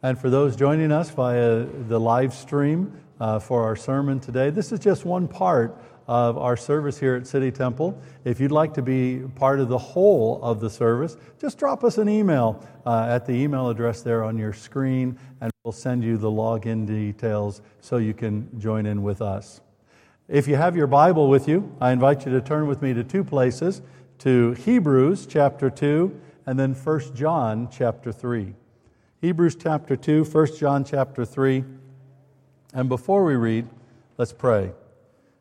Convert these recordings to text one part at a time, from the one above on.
And for those joining us via the live stream uh, for our sermon today, this is just one part of our service here at City Temple. If you'd like to be part of the whole of the service, just drop us an email uh, at the email address there on your screen, and we'll send you the login details so you can join in with us. If you have your Bible with you, I invite you to turn with me to two places to Hebrews chapter 2 and then 1 John chapter 3. Hebrews chapter 2, 1 John chapter 3. And before we read, let's pray.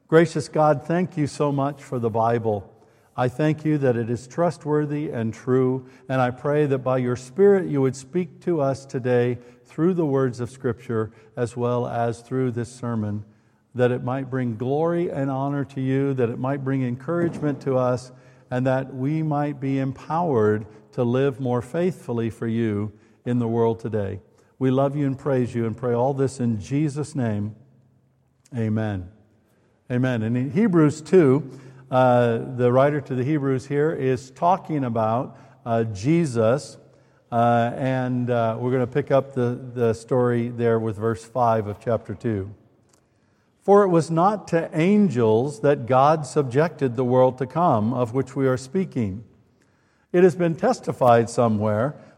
Gracious God, thank you so much for the Bible. I thank you that it is trustworthy and true, and I pray that by your Spirit you would speak to us today through the words of Scripture as well as through this sermon, that it might bring glory and honor to you, that it might bring encouragement to us, and that we might be empowered to live more faithfully for you in the world today. We love you and praise you and pray all this in Jesus' name. Amen. Amen. And in Hebrews 2, uh, the writer to the Hebrews here is talking about uh, Jesus, uh, and uh, we're going to pick up the, the story there with verse 5 of chapter 2. For it was not to angels that God subjected the world to come, of which we are speaking. It has been testified somewhere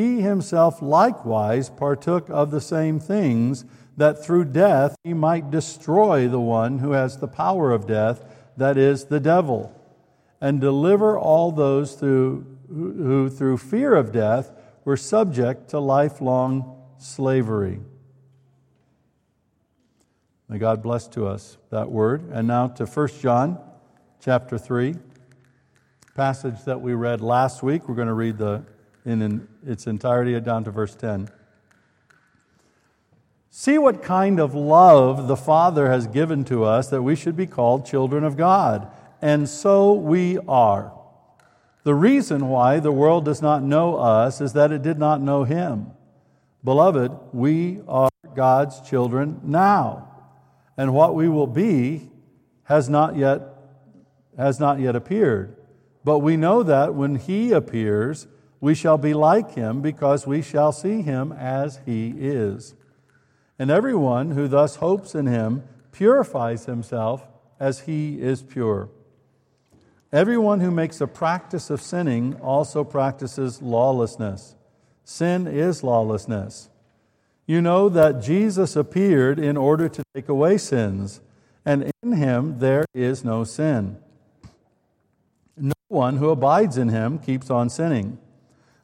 he himself likewise partook of the same things, that through death he might destroy the one who has the power of death, that is, the devil, and deliver all those who, through fear of death, were subject to lifelong slavery. May God bless to us that word. And now to 1 John chapter 3, passage that we read last week. We're going to read the in its entirety down to verse 10. See what kind of love the Father has given to us that we should be called children of God. And so we are. The reason why the world does not know us is that it did not know Him. Beloved, we are God's children now. And what we will be has not yet, has not yet appeared. But we know that when He appears, we shall be like him because we shall see him as he is. And everyone who thus hopes in him purifies himself as he is pure. Everyone who makes a practice of sinning also practices lawlessness. Sin is lawlessness. You know that Jesus appeared in order to take away sins, and in him there is no sin. No one who abides in him keeps on sinning.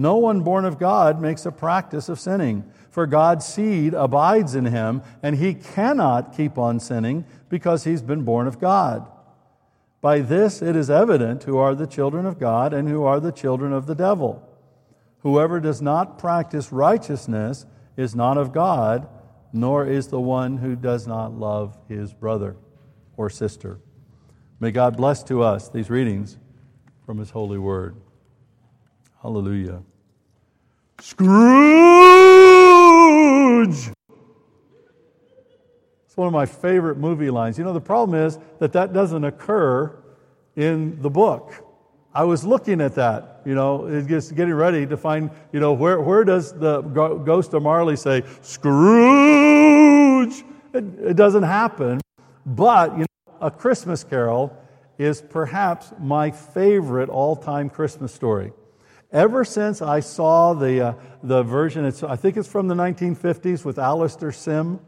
No one born of God makes a practice of sinning, for God's seed abides in him, and he cannot keep on sinning because he's been born of God. By this it is evident who are the children of God and who are the children of the devil. Whoever does not practice righteousness is not of God, nor is the one who does not love his brother or sister. May God bless to us these readings from his holy word. Hallelujah. Scrooge! It's one of my favorite movie lines. You know, the problem is that that doesn't occur in the book. I was looking at that, you know, just getting ready to find, you know, where, where does the ghost of Marley say, Scrooge? It, it doesn't happen. But, you know, A Christmas Carol is perhaps my favorite all time Christmas story. Ever since I saw the, uh, the version, it's, I think it's from the 1950s with Alastair Sim,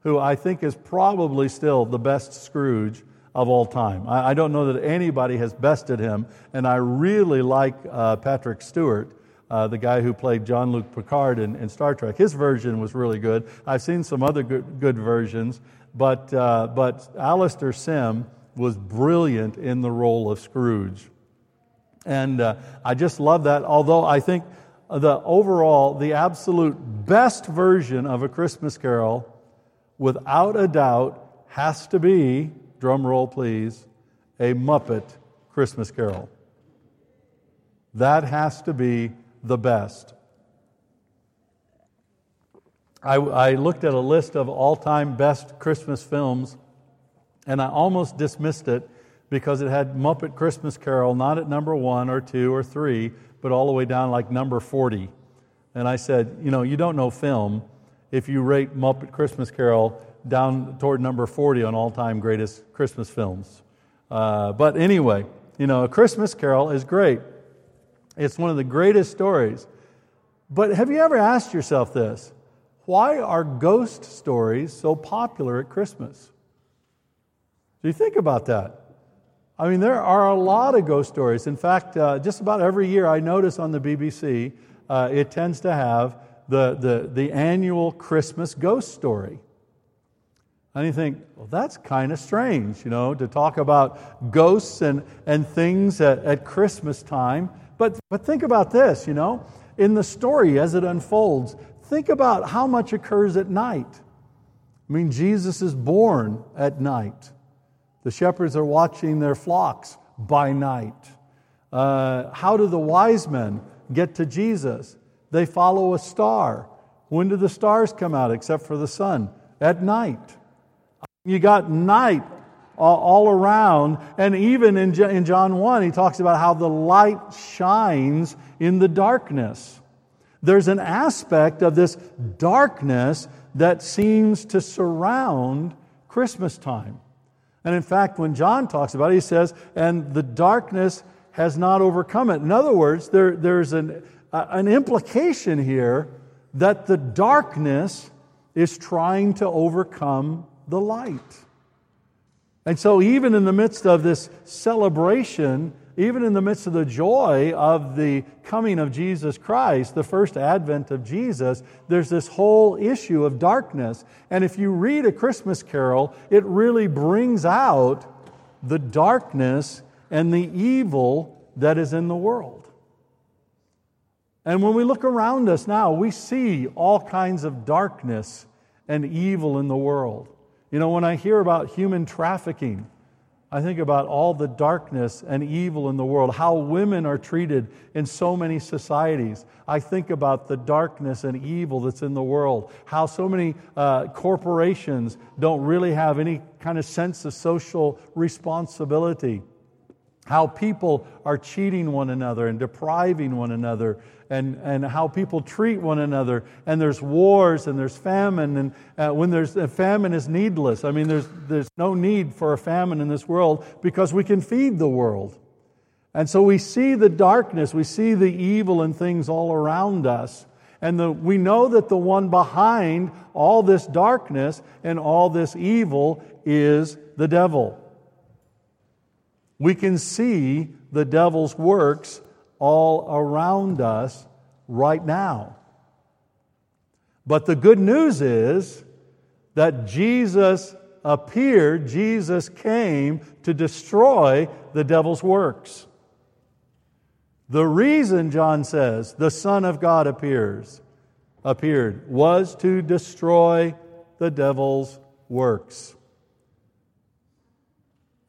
who I think is probably still the best Scrooge of all time. I, I don't know that anybody has bested him, and I really like uh, Patrick Stewart. Uh, the guy who played Jean-Luc Picard in, in, Star Trek. His version was really good. I've seen some other good, good versions, but, uh, but Alastair Sim was brilliant in the role of Scrooge. And uh, I just love that, although I think the overall, the absolute best version of A Christmas Carol, without a doubt, has to be, drum roll please, a Muppet Christmas Carol. That has to be the best. I, I looked at a list of all time best Christmas films, and I almost dismissed it because it had Muppet Christmas Carol not at number one or two or three, but all the way down like number 40. And I said, You know, you don't know film if you rate Muppet Christmas Carol down toward number 40 on all time greatest Christmas films. Uh, but anyway, you know, A Christmas Carol is great. It's one of the greatest stories. But have you ever asked yourself this? Why are ghost stories so popular at Christmas? Do you think about that? I mean, there are a lot of ghost stories. In fact, uh, just about every year I notice on the BBC, uh, it tends to have the, the, the annual Christmas ghost story. And you think, well, that's kind of strange, you know, to talk about ghosts and, and things at, at Christmas time. But, but think about this, you know, in the story as it unfolds, think about how much occurs at night. I mean, Jesus is born at night. The shepherds are watching their flocks by night. Uh, how do the wise men get to Jesus? They follow a star. When do the stars come out except for the sun? At night. You got night all around. And even in John 1, he talks about how the light shines in the darkness. There's an aspect of this darkness that seems to surround Christmas time. And in fact, when John talks about it, he says, and the darkness has not overcome it. In other words, there, there's an, uh, an implication here that the darkness is trying to overcome the light. And so, even in the midst of this celebration, even in the midst of the joy of the coming of Jesus Christ, the first advent of Jesus, there's this whole issue of darkness. And if you read a Christmas carol, it really brings out the darkness and the evil that is in the world. And when we look around us now, we see all kinds of darkness and evil in the world. You know, when I hear about human trafficking, I think about all the darkness and evil in the world, how women are treated in so many societies. I think about the darkness and evil that's in the world, how so many uh, corporations don't really have any kind of sense of social responsibility how people are cheating one another and depriving one another, and, and how people treat one another. And there's wars and there's famine, and uh, when there's a famine is needless. I mean, there's, there's no need for a famine in this world because we can feed the world. And so we see the darkness, we see the evil and things all around us. And the, we know that the one behind all this darkness and all this evil is the devil we can see the devil's works all around us right now. But the good news is that Jesus appeared, Jesus came to destroy the devil's works. The reason, John says, the Son of God appears, appeared was to destroy the devil's works.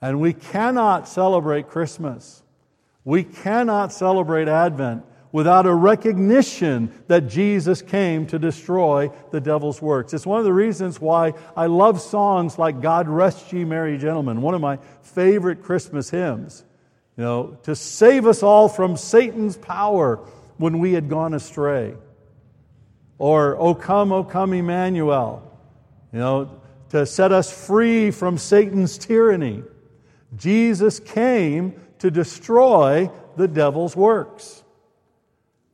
And we cannot celebrate Christmas. We cannot celebrate Advent without a recognition that Jesus came to destroy the devil's works. It's one of the reasons why I love songs like God Rest Ye Merry Gentlemen, one of my favorite Christmas hymns. You know, to save us all from Satan's power when we had gone astray. Or, O come, O come, Emmanuel. You know, to set us free from Satan's tyranny. Jesus came to destroy the devil's works.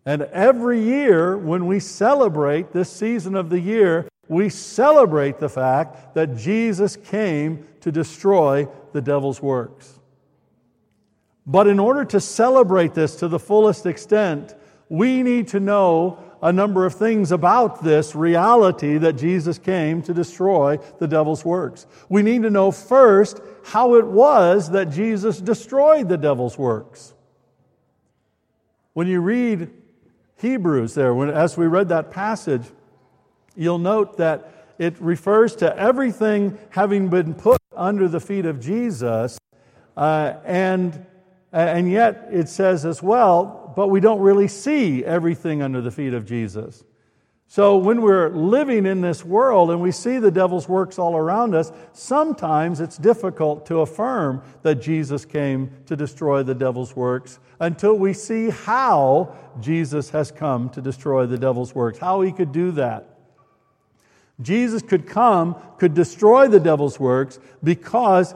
And every year, when we celebrate this season of the year, we celebrate the fact that Jesus came to destroy the devil's works. But in order to celebrate this to the fullest extent, we need to know a number of things about this reality that Jesus came to destroy the devil's works. We need to know first how it was that Jesus destroyed the devil's works. When you read Hebrews there, when, as we read that passage, you'll note that it refers to everything having been put under the feet of Jesus, uh, and, and yet it says as well, but we don't really see everything under the feet of Jesus. So, when we're living in this world and we see the devil's works all around us, sometimes it's difficult to affirm that Jesus came to destroy the devil's works until we see how Jesus has come to destroy the devil's works, how he could do that. Jesus could come, could destroy the devil's works because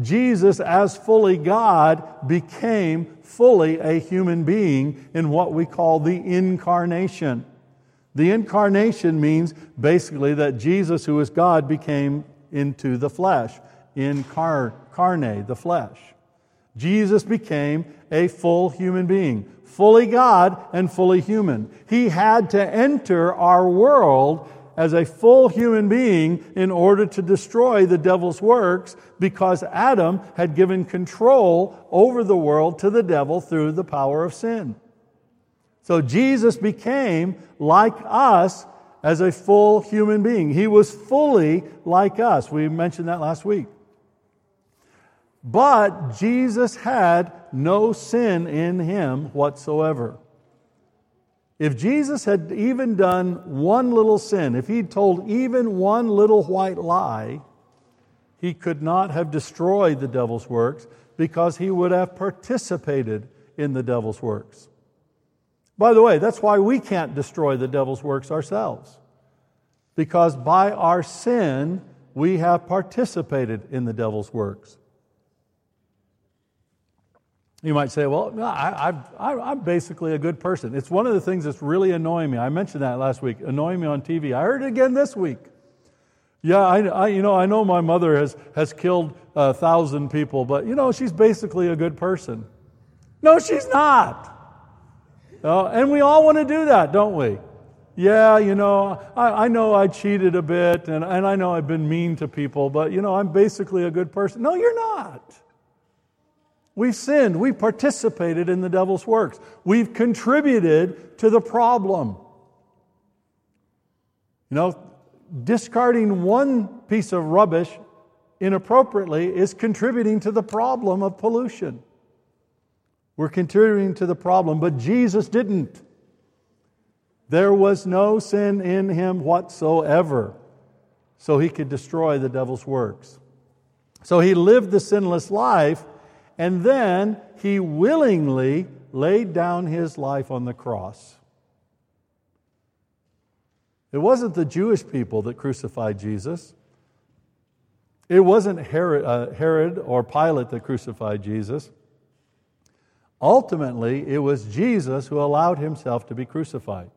Jesus, as fully God, became fully a human being in what we call the incarnation. The incarnation means basically that Jesus, who is God, became into the flesh, incar, carne, the flesh. Jesus became a full human being, fully God and fully human. He had to enter our world as a full human being in order to destroy the devil's works because Adam had given control over the world to the devil through the power of sin. So Jesus became like us as a full human being. He was fully like us. We mentioned that last week. But Jesus had no sin in him whatsoever. If Jesus had even done one little sin, if he'd told even one little white lie, he could not have destroyed the devil's works because he would have participated in the devil's works. By the way, that's why we can't destroy the devil's works ourselves. Because by our sin, we have participated in the devil's works. You might say, well, I, am basically a good person. It's one of the things that's really annoying me. I mentioned that last week, annoying me on TV. I heard it again this week. Yeah, I, I you know, I know my mother has, has killed a thousand people, but, you know, she's basically a good person. No, she's not. Uh, and we all want to do that, don't we? Yeah, you know, I, I know I cheated a bit and, and I know I've been mean to people, but, you know, I'm basically a good person. No, you're not. We've sinned. We've participated in the devil's works. We've contributed to the problem. You know, discarding one piece of rubbish inappropriately is contributing to the problem of pollution. We're contributing to the problem, but Jesus didn't. There was no sin in him whatsoever, so he could destroy the devil's works. So he lived the sinless life, and then he willingly laid down his life on the cross. It wasn't the Jewish people that crucified Jesus. It wasn't Herod, uh, Herod or Pilate that crucified Jesus. Ultimately, it was Jesus who allowed himself to be crucified.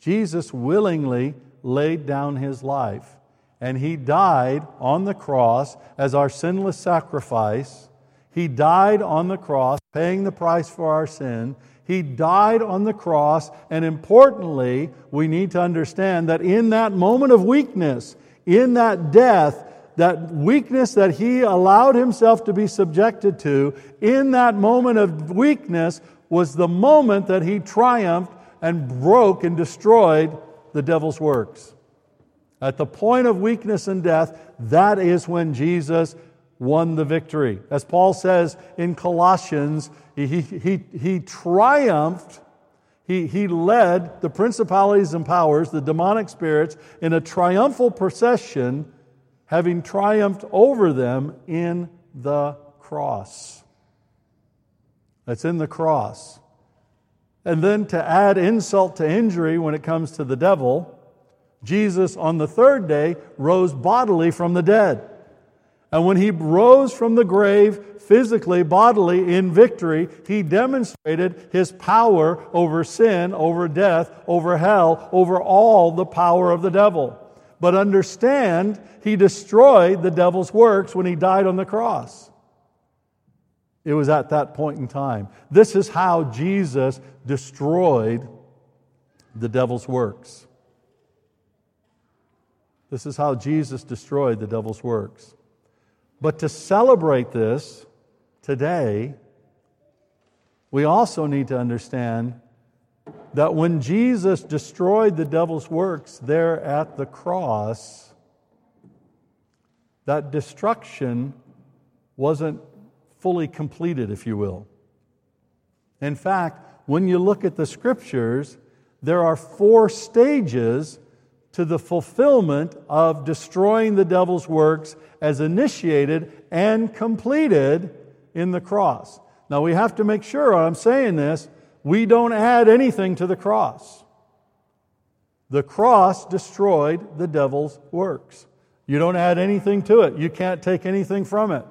Jesus willingly laid down his life, and he died on the cross as our sinless sacrifice. He died on the cross, paying the price for our sin. He died on the cross, and importantly, we need to understand that in that moment of weakness, in that death, that weakness that he allowed himself to be subjected to, in that moment of weakness, was the moment that he triumphed and broke and destroyed the devil's works. At the point of weakness and death, that is when Jesus won the victory. As Paul says in Colossians, he, he, he triumphed, he, he led the principalities and powers, the demonic spirits, in a triumphal procession, having triumphed over them in the cross. That's in the cross. And then to add insult to injury when it comes to the devil, Jesus on the third day rose bodily from the dead. And when he rose from the grave physically, bodily, in victory, he demonstrated his power over sin, over death, over hell, over all the power of the devil. But understand, he destroyed the devil's works when he died on the cross. It was at that point in time. This is how Jesus destroyed the devil's works. This is how Jesus destroyed the devil's works. But to celebrate this today, we also need to understand that when Jesus destroyed the devil's works there at the cross, that destruction wasn't fully completed, if you will. In fact, when you look at the scriptures, there are four stages to the fulfillment of destroying the devil's works as initiated and completed in the cross. Now, we have to make sure, I'm saying this, we don't add anything to the cross. The cross destroyed the devil's works. You don't add anything to it, you can't take anything from it.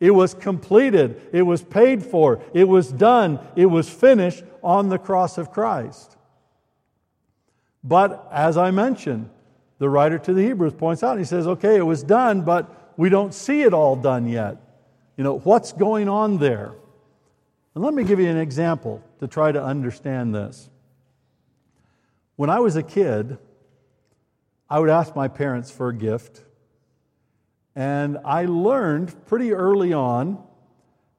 It was completed. It was paid for. It was done. It was finished on the cross of Christ. But as I mentioned, the writer to the Hebrews points out, he says, okay, it was done, but we don't see it all done yet. You know, what's going on there? And let me give you an example to try to understand this. When I was a kid, I would ask my parents for a gift and I learned pretty early on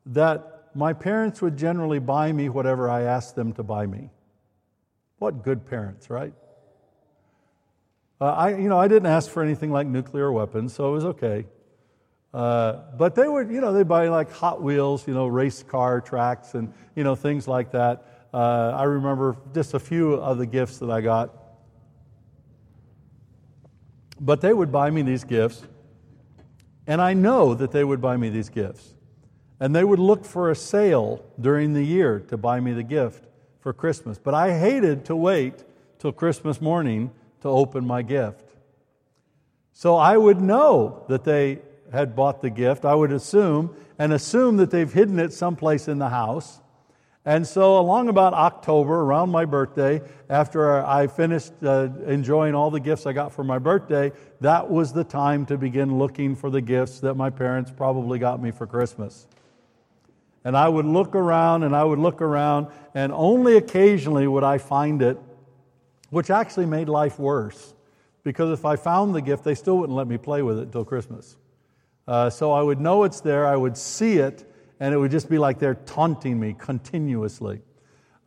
that my parents would generally buy me whatever I asked them to buy me. What good parents, right? Uh, I, you know, I didn't ask for anything like nuclear weapons, so it was okay. Uh, but they would, you know, they buy like Hot Wheels, you know, race car tracks and, you know, things like that. Uh, I remember just a few of the gifts that I got. But they would buy me these gifts. And I know that they would buy me these gifts. And they would look for a sale during the year to buy me the gift for Christmas. But I hated to wait till Christmas morning to open my gift. So I would know that they had bought the gift, I would assume, and assume that they've hidden it someplace in the house. And so, along about October, around my birthday, after I finished uh, enjoying all the gifts I got for my birthday, that was the time to begin looking for the gifts that my parents probably got me for Christmas. And I would look around and I would look around, and only occasionally would I find it, which actually made life worse. Because if I found the gift, they still wouldn't let me play with it until Christmas. Uh, so I would know it's there, I would see it, and it would just be like they're taunting me continuously.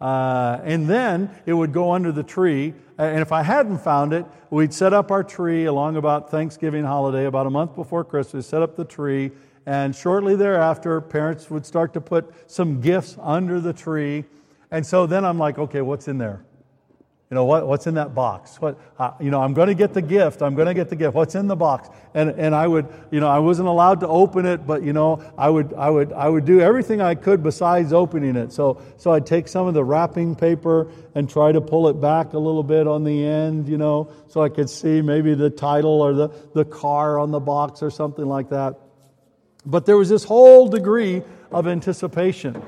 Uh, and then it would go under the tree. And if I hadn't found it, we'd set up our tree along about Thanksgiving holiday, about a month before Christmas, set up the tree. And shortly thereafter, parents would start to put some gifts under the tree. And so then I'm like, okay, what's in there? You know, what, what's in that box? What, uh, you know, I'm going to get the gift. I'm going to get the gift. What's in the box? And, and I would, you know, I wasn't allowed to open it, but, you know, I would, I would, I would do everything I could besides opening it. So, so I'd take some of the wrapping paper and try to pull it back a little bit on the end, you know, so I could see maybe the title or the, the car on the box or something like that. But there was this whole degree of anticipation.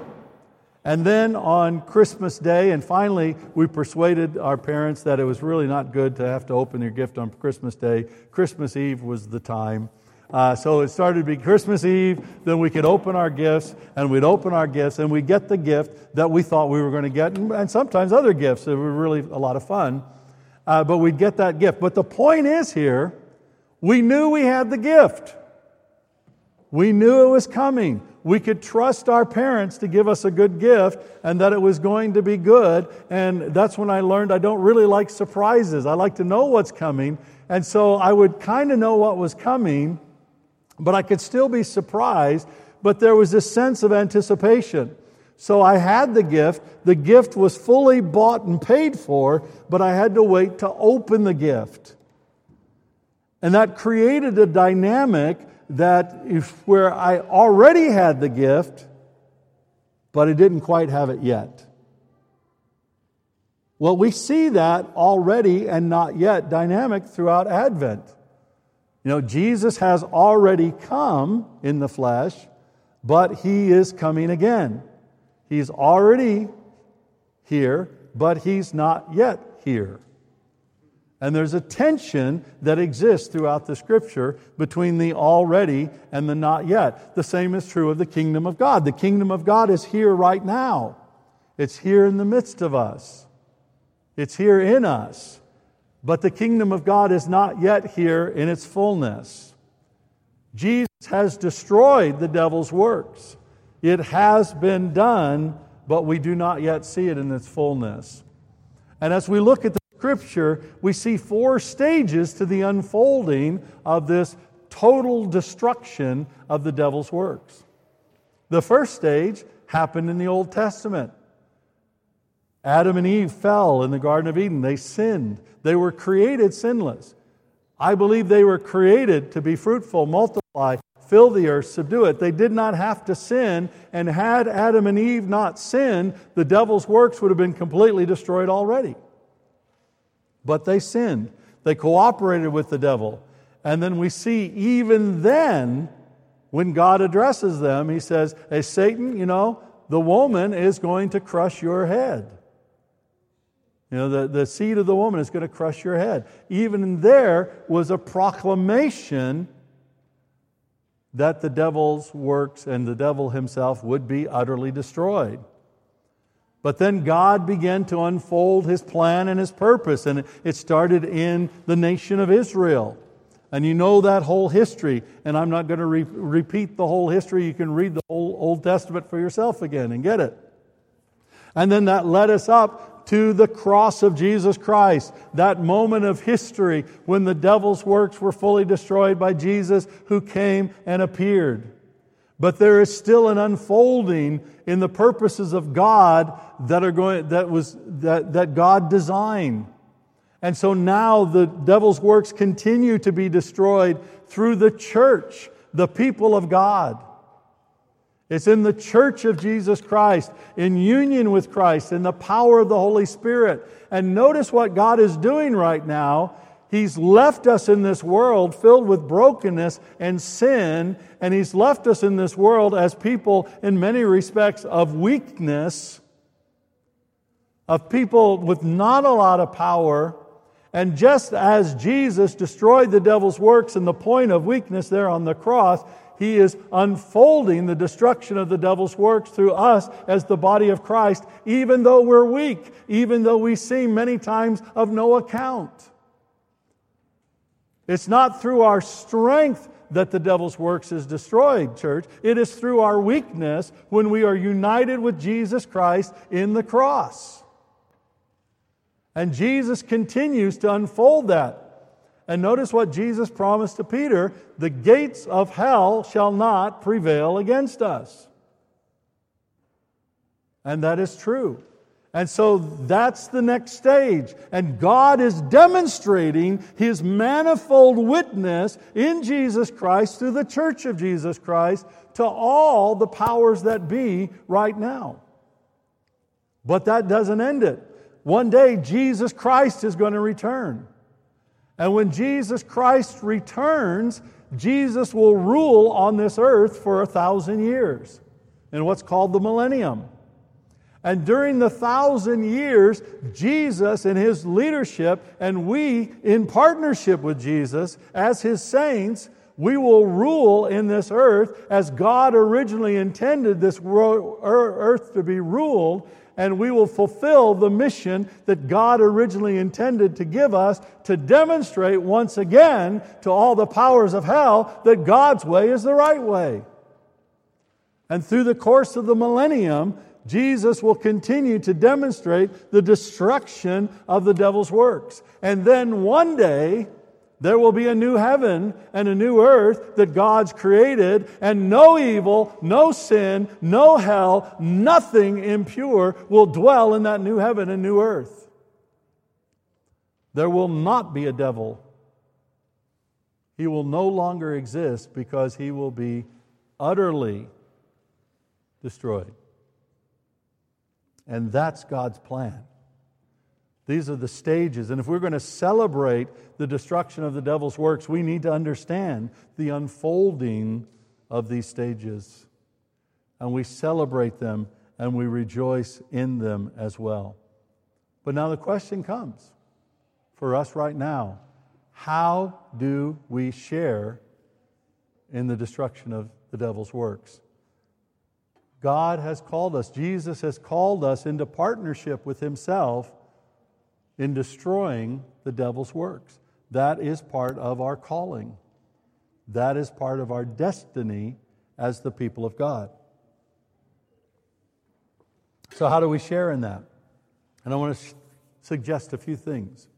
And then on Christmas Day, and finally, we persuaded our parents that it was really not good to have to open your gift on Christmas Day. Christmas Eve was the time. Uh, so it started to be Christmas Eve, then we could open our gifts, and we'd open our gifts, and we'd get the gift that we thought we were going to get, and, and sometimes other gifts that were really a lot of fun. Uh, but we'd get that gift. But the point is here, we knew we had the gift. We knew it was coming. We could trust our parents to give us a good gift and that it was going to be good. And that's when I learned I don't really like surprises. I like to know what's coming. And so I would kind of know what was coming, but I could still be surprised. But there was this sense of anticipation. So I had the gift. The gift was fully bought and paid for, but I had to wait to open the gift. And that created a dynamic that if where I already had the gift, but I didn't quite have it yet. Well, we see that already and not yet dynamic throughout Advent. You know, Jesus has already come in the flesh, but he is coming again. He's already here, but he's not yet here. And there's a tension that exists throughout the scripture between the already and the not yet. The same is true of the kingdom of God. The kingdom of God is here right now, it's here in the midst of us, it's here in us. But the kingdom of God is not yet here in its fullness. Jesus has destroyed the devil's works. It has been done, but we do not yet see it in its fullness. And as we look at the Scripture, we see four stages to the unfolding of this total destruction of the devil's works. The first stage happened in the Old Testament. Adam and Eve fell in the Garden of Eden. They sinned. They were created sinless. I believe they were created to be fruitful, multiply, fill the earth, subdue it. They did not have to sin, and had Adam and Eve not sinned, the devil's works would have been completely destroyed already. But they sinned. They cooperated with the devil. And then we see, even then, when God addresses them, he says, Hey, Satan, you know, the woman is going to crush your head. You know, the, the seed of the woman is going to crush your head. Even there was a proclamation that the devil's works and the devil himself would be utterly destroyed. But then God began to unfold his plan and his purpose, and it started in the nation of Israel. And you know that whole history, and I'm not going to re- repeat the whole history. You can read the whole Old Testament for yourself again and get it. And then that led us up to the cross of Jesus Christ, that moment of history when the devil's works were fully destroyed by Jesus who came and appeared. But there is still an unfolding in the purposes of God that are going that was that, that God designed. And so now the devil's works continue to be destroyed through the church, the people of God. It's in the church of Jesus Christ, in union with Christ, in the power of the Holy Spirit. And notice what God is doing right now He's left us in this world filled with brokenness and sin, and He's left us in this world as people, in many respects, of weakness, of people with not a lot of power. And just as Jesus destroyed the devil's works and the point of weakness there on the cross, he is unfolding the destruction of the devil's works through us as the body of Christ, even though we're weak, even though we seem many times of no account. It's not through our strength that the devil's works is destroyed, church. It is through our weakness when we are united with Jesus Christ in the cross. And Jesus continues to unfold that. And notice what Jesus promised to Peter the gates of hell shall not prevail against us. And that is true. And so that's the next stage. And God is demonstrating his manifold witness in Jesus Christ through the church of Jesus Christ to all the powers that be right now. But that doesn't end it. One day, Jesus Christ is going to return. And when Jesus Christ returns, Jesus will rule on this earth for a thousand years in what's called the millennium. And during the thousand years, Jesus and his leadership, and we in partnership with Jesus as his saints, we will rule in this earth as God originally intended this er, earth to be ruled, and we will fulfill the mission that God originally intended to give us to demonstrate once again to all the powers of hell that God's way is the right way. And through the course of the millennium, Jesus will continue to demonstrate the destruction of the devil's works. And then one day, there will be a new heaven and a new earth that God's created, and no evil, no sin, no hell, nothing impure will dwell in that new heaven and new earth. There will not be a devil. He will no longer exist because he will be utterly destroyed. And that's God's plan. These are the stages. And if we're going to celebrate the destruction of the devil's works, we need to understand the unfolding of these stages. And we celebrate them and we rejoice in them as well. But now the question comes for us right now how do we share in the destruction of the devil's works? God has called us, Jesus has called us into partnership with Himself in destroying the devil's works. That is part of our calling. That is part of our destiny as the people of God. So, how do we share in that? And I want to suggest a few things.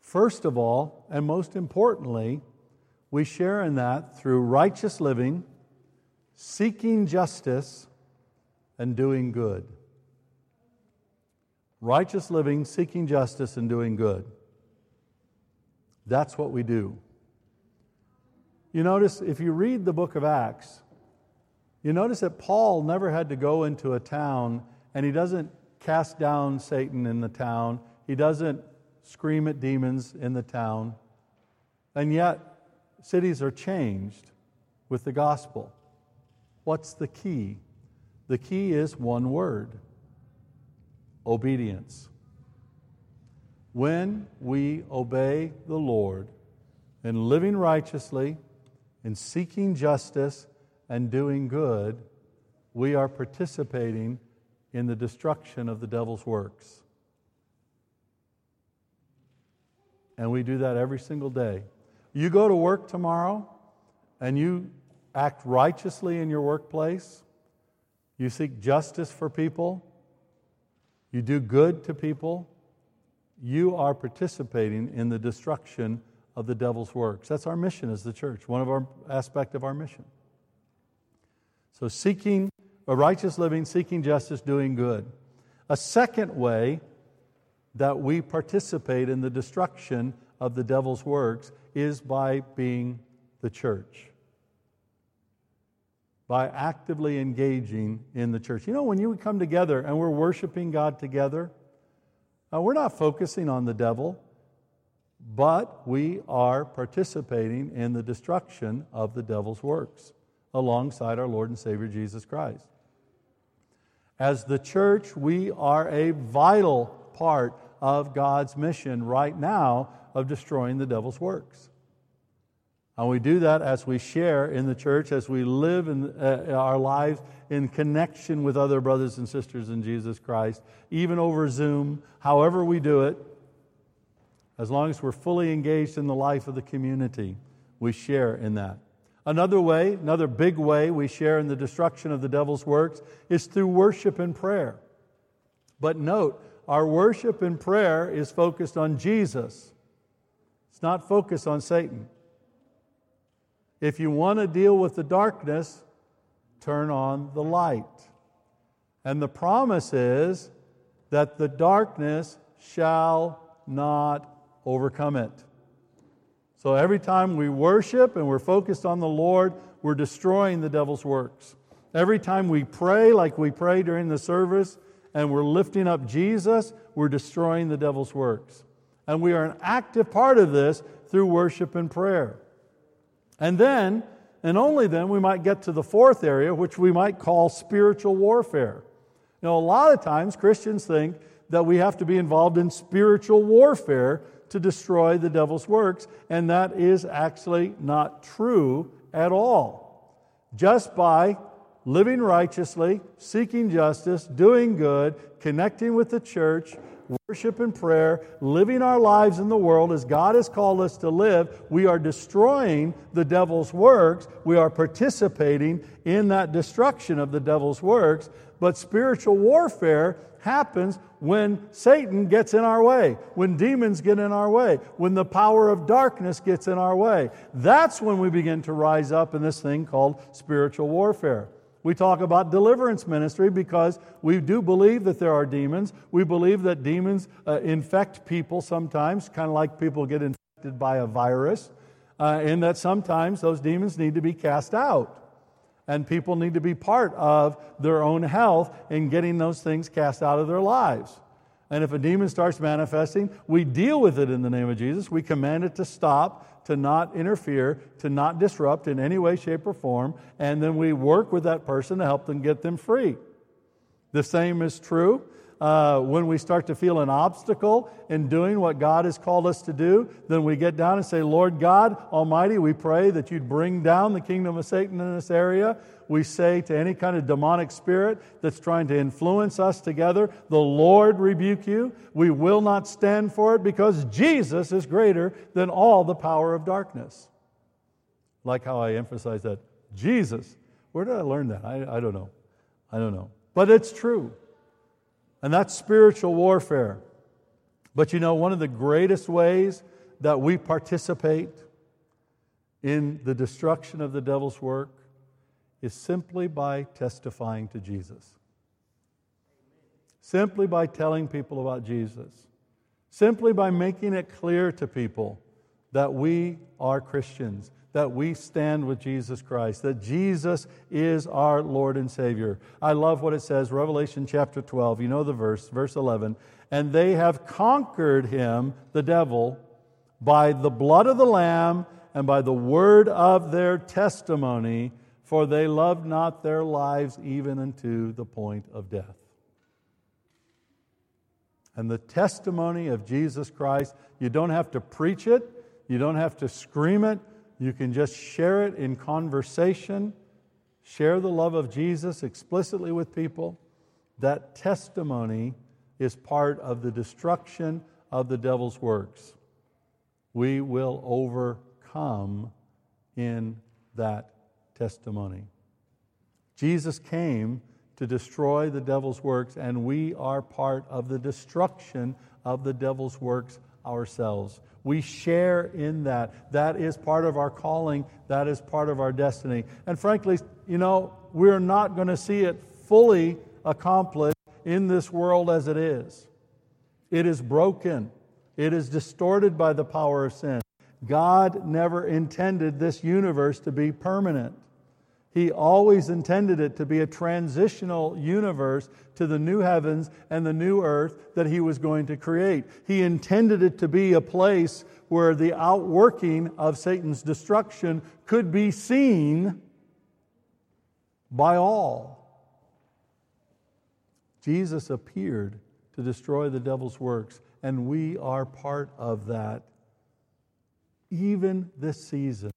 First of all, and most importantly, we share in that through righteous living, seeking justice, and doing good righteous living, seeking justice, and doing good. That's what we do. You notice, if you read the book of Acts, you notice that Paul never had to go into a town and he doesn't cast down Satan in the town, he doesn't scream at demons in the town. And yet, cities are changed with the gospel. What's the key? The key is one word obedience. When we obey the Lord in living righteously, in seeking justice, and doing good, we are participating in the destruction of the devil's works. And we do that every single day. You go to work tomorrow and you act righteously in your workplace, you seek justice for people, you do good to people, you are participating in the destruction of the devil's works. That's our mission as the church, one of our aspect of our mission. So seeking a righteous living, seeking justice, doing good. A second way that we participate in the destruction of the devil's works is by being the church by actively engaging in the church. You know, when you come together and we're worshiping God together, uh, we're not focusing on the devil, but we are participating in the destruction of the devil's works alongside our Lord and Savior Jesus Christ. As the church, we are a vital part of God's mission right now of destroying the devil's works. And we do that as we share in the church, as we live in uh, our lives in connection with other brothers and sisters in Jesus Christ, even over Zoom, however we do it, as long as we're fully engaged in the life of the community, we share in that. Another way, another big way we share in the destruction of the devil's works is through worship and prayer. But note, our worship and prayer is focused on Jesus. It's not focused on Satan. If you want to deal with the darkness, turn on the light. And the promise is that the darkness shall not overcome it. So every time we worship and we're focused on the Lord, we're destroying the devil's works. Every time we pray, like we pray during the service, and we're lifting up Jesus, we're destroying the devil's works. And we are an active part of this through worship and prayer. And then, and only then, we might get to the fourth area, which we might call spiritual warfare. Know, a lot of times Christians think that we have to be involved in spiritual warfare to destroy the devil's works, and that is actually not true at all. Just by living righteously, seeking justice, doing good, connecting with the church, worship and prayer, living our lives in the world as God has called us to live, we are destroying the devil's works. We are participating in that destruction of the devil's works. But spiritual warfare happens when Satan gets in our way, when demons get in our way, when the power of darkness gets in our way. That's when we begin to rise up in this thing called spiritual warfare. We talk about deliverance ministry because we do believe that there are demons. We believe that demons uh, infect people sometimes, kind of like people get infected by a virus, uh, and that sometimes those demons need to be cast out. And people need to be part of their own health in getting those things cast out of their lives. And if a demon starts manifesting, we deal with it in the name of Jesus. We command it to stop, to not interfere, to not disrupt in any way, shape, or form. And then we work with that person to help them get them free. The same is true uh, when we start to feel an obstacle in doing what God has called us to do, then we get down and say, Lord God Almighty, we pray that you'd bring down the kingdom of Satan in this area. We say to any kind of demonic spirit that's trying to influence us together, the Lord rebuke you. We will not stand for it because Jesus is greater than all the power of darkness. Like how I emphasize that. Jesus. Where did I learn that? I, I don't know. I don't know. But it's true. And that's spiritual warfare. But you know, one of the greatest ways that we participate in the destruction of the devil's work is simply by testifying to Jesus. Simply by telling people about Jesus. Simply by making it clear to people that we are Christians, that we stand with Jesus Christ, that Jesus is our Lord and Savior. I love what it says, Revelation chapter 12. You know the verse, verse 11. And they have conquered him, the devil, by the blood of the Lamb and by the word of their testimony, for they loved not their lives even unto the point of death. And the testimony of Jesus Christ, you don't have to preach it, you don't have to scream it. You can just share it in conversation, share the love of Jesus explicitly with people. That testimony is part of the destruction of the devil's works. We will overcome in that testimony. Jesus came to destroy the devil's works, and we are part of the destruction of the devil's works ourselves. We share in that. That is part of our calling, that is part of our destiny. And frankly, you know, we're not going to see it fully accomplished in this world as it is. It is broken, it is distorted by the power of sin. God never intended this universe to be permanent. He always intended it to be a transitional universe to the new heavens and the new earth that He was going to create. He intended it to be a place where the outworking of Satan's destruction could be seen by all. Jesus appeared to destroy the devil's works, and we are part of that even this season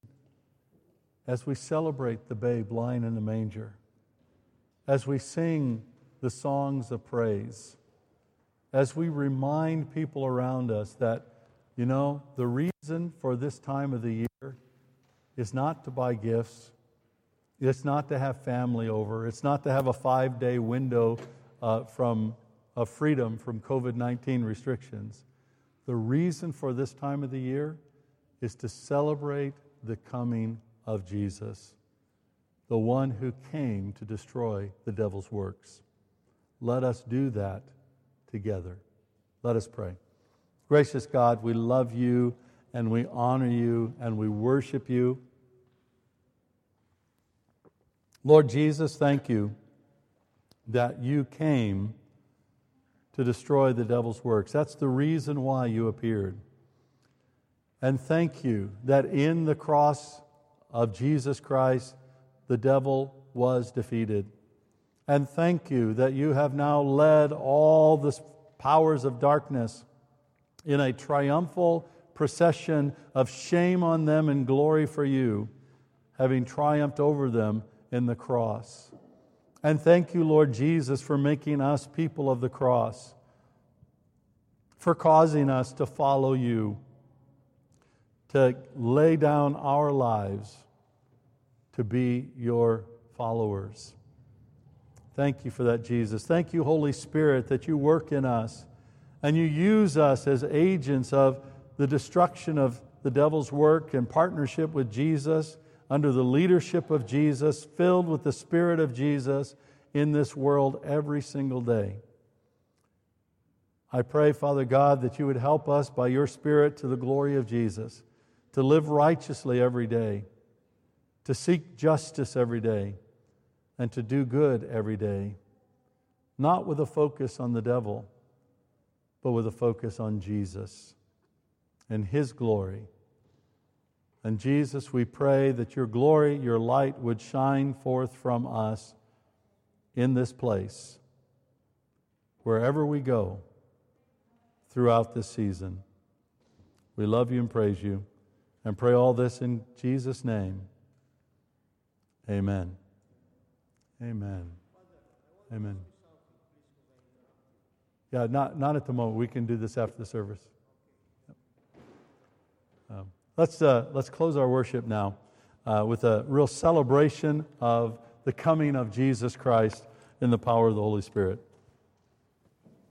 as we celebrate the babe lying in the manger, as we sing the songs of praise, as we remind people around us that, you know, the reason for this time of the year is not to buy gifts, it's not to have family over, it's not to have a five day window uh, from, of freedom from COVID 19 restrictions. The reason for this time of the year is to celebrate the coming of Jesus, the one who came to destroy the devil's works. Let us do that together. Let us pray. Gracious God, we love you and we honor you and we worship you. Lord Jesus, thank you that you came to destroy the devil's works. That's the reason why you appeared. And thank you that in the cross of Jesus Christ, the devil was defeated. And thank you that you have now led all the powers of darkness in a triumphal procession of shame on them and glory for you, having triumphed over them in the cross. And thank you, Lord Jesus, for making us people of the cross, for causing us to follow you, to lay down our lives to be your followers. Thank you for that, Jesus. Thank you, Holy Spirit, that you work in us and you use us as agents of the destruction of the devil's work in partnership with Jesus, under the leadership of Jesus, filled with the Spirit of Jesus in this world every single day. I pray, Father God, that you would help us by your Spirit to the glory of Jesus, to live righteously every day, to seek justice every day, and to do good every day, not with a focus on the devil but with a focus on Jesus and His glory. And Jesus, we pray that your glory, your light would shine forth from us in this place, wherever we go throughout this season. We love you and praise you and pray all this in Jesus' name. Amen. Amen. Amen. Yeah, not, not at the moment. We can do this after the service. Um, let's, uh, let's close our worship now uh, with a real celebration of the coming of Jesus Christ in the power of the Holy Spirit.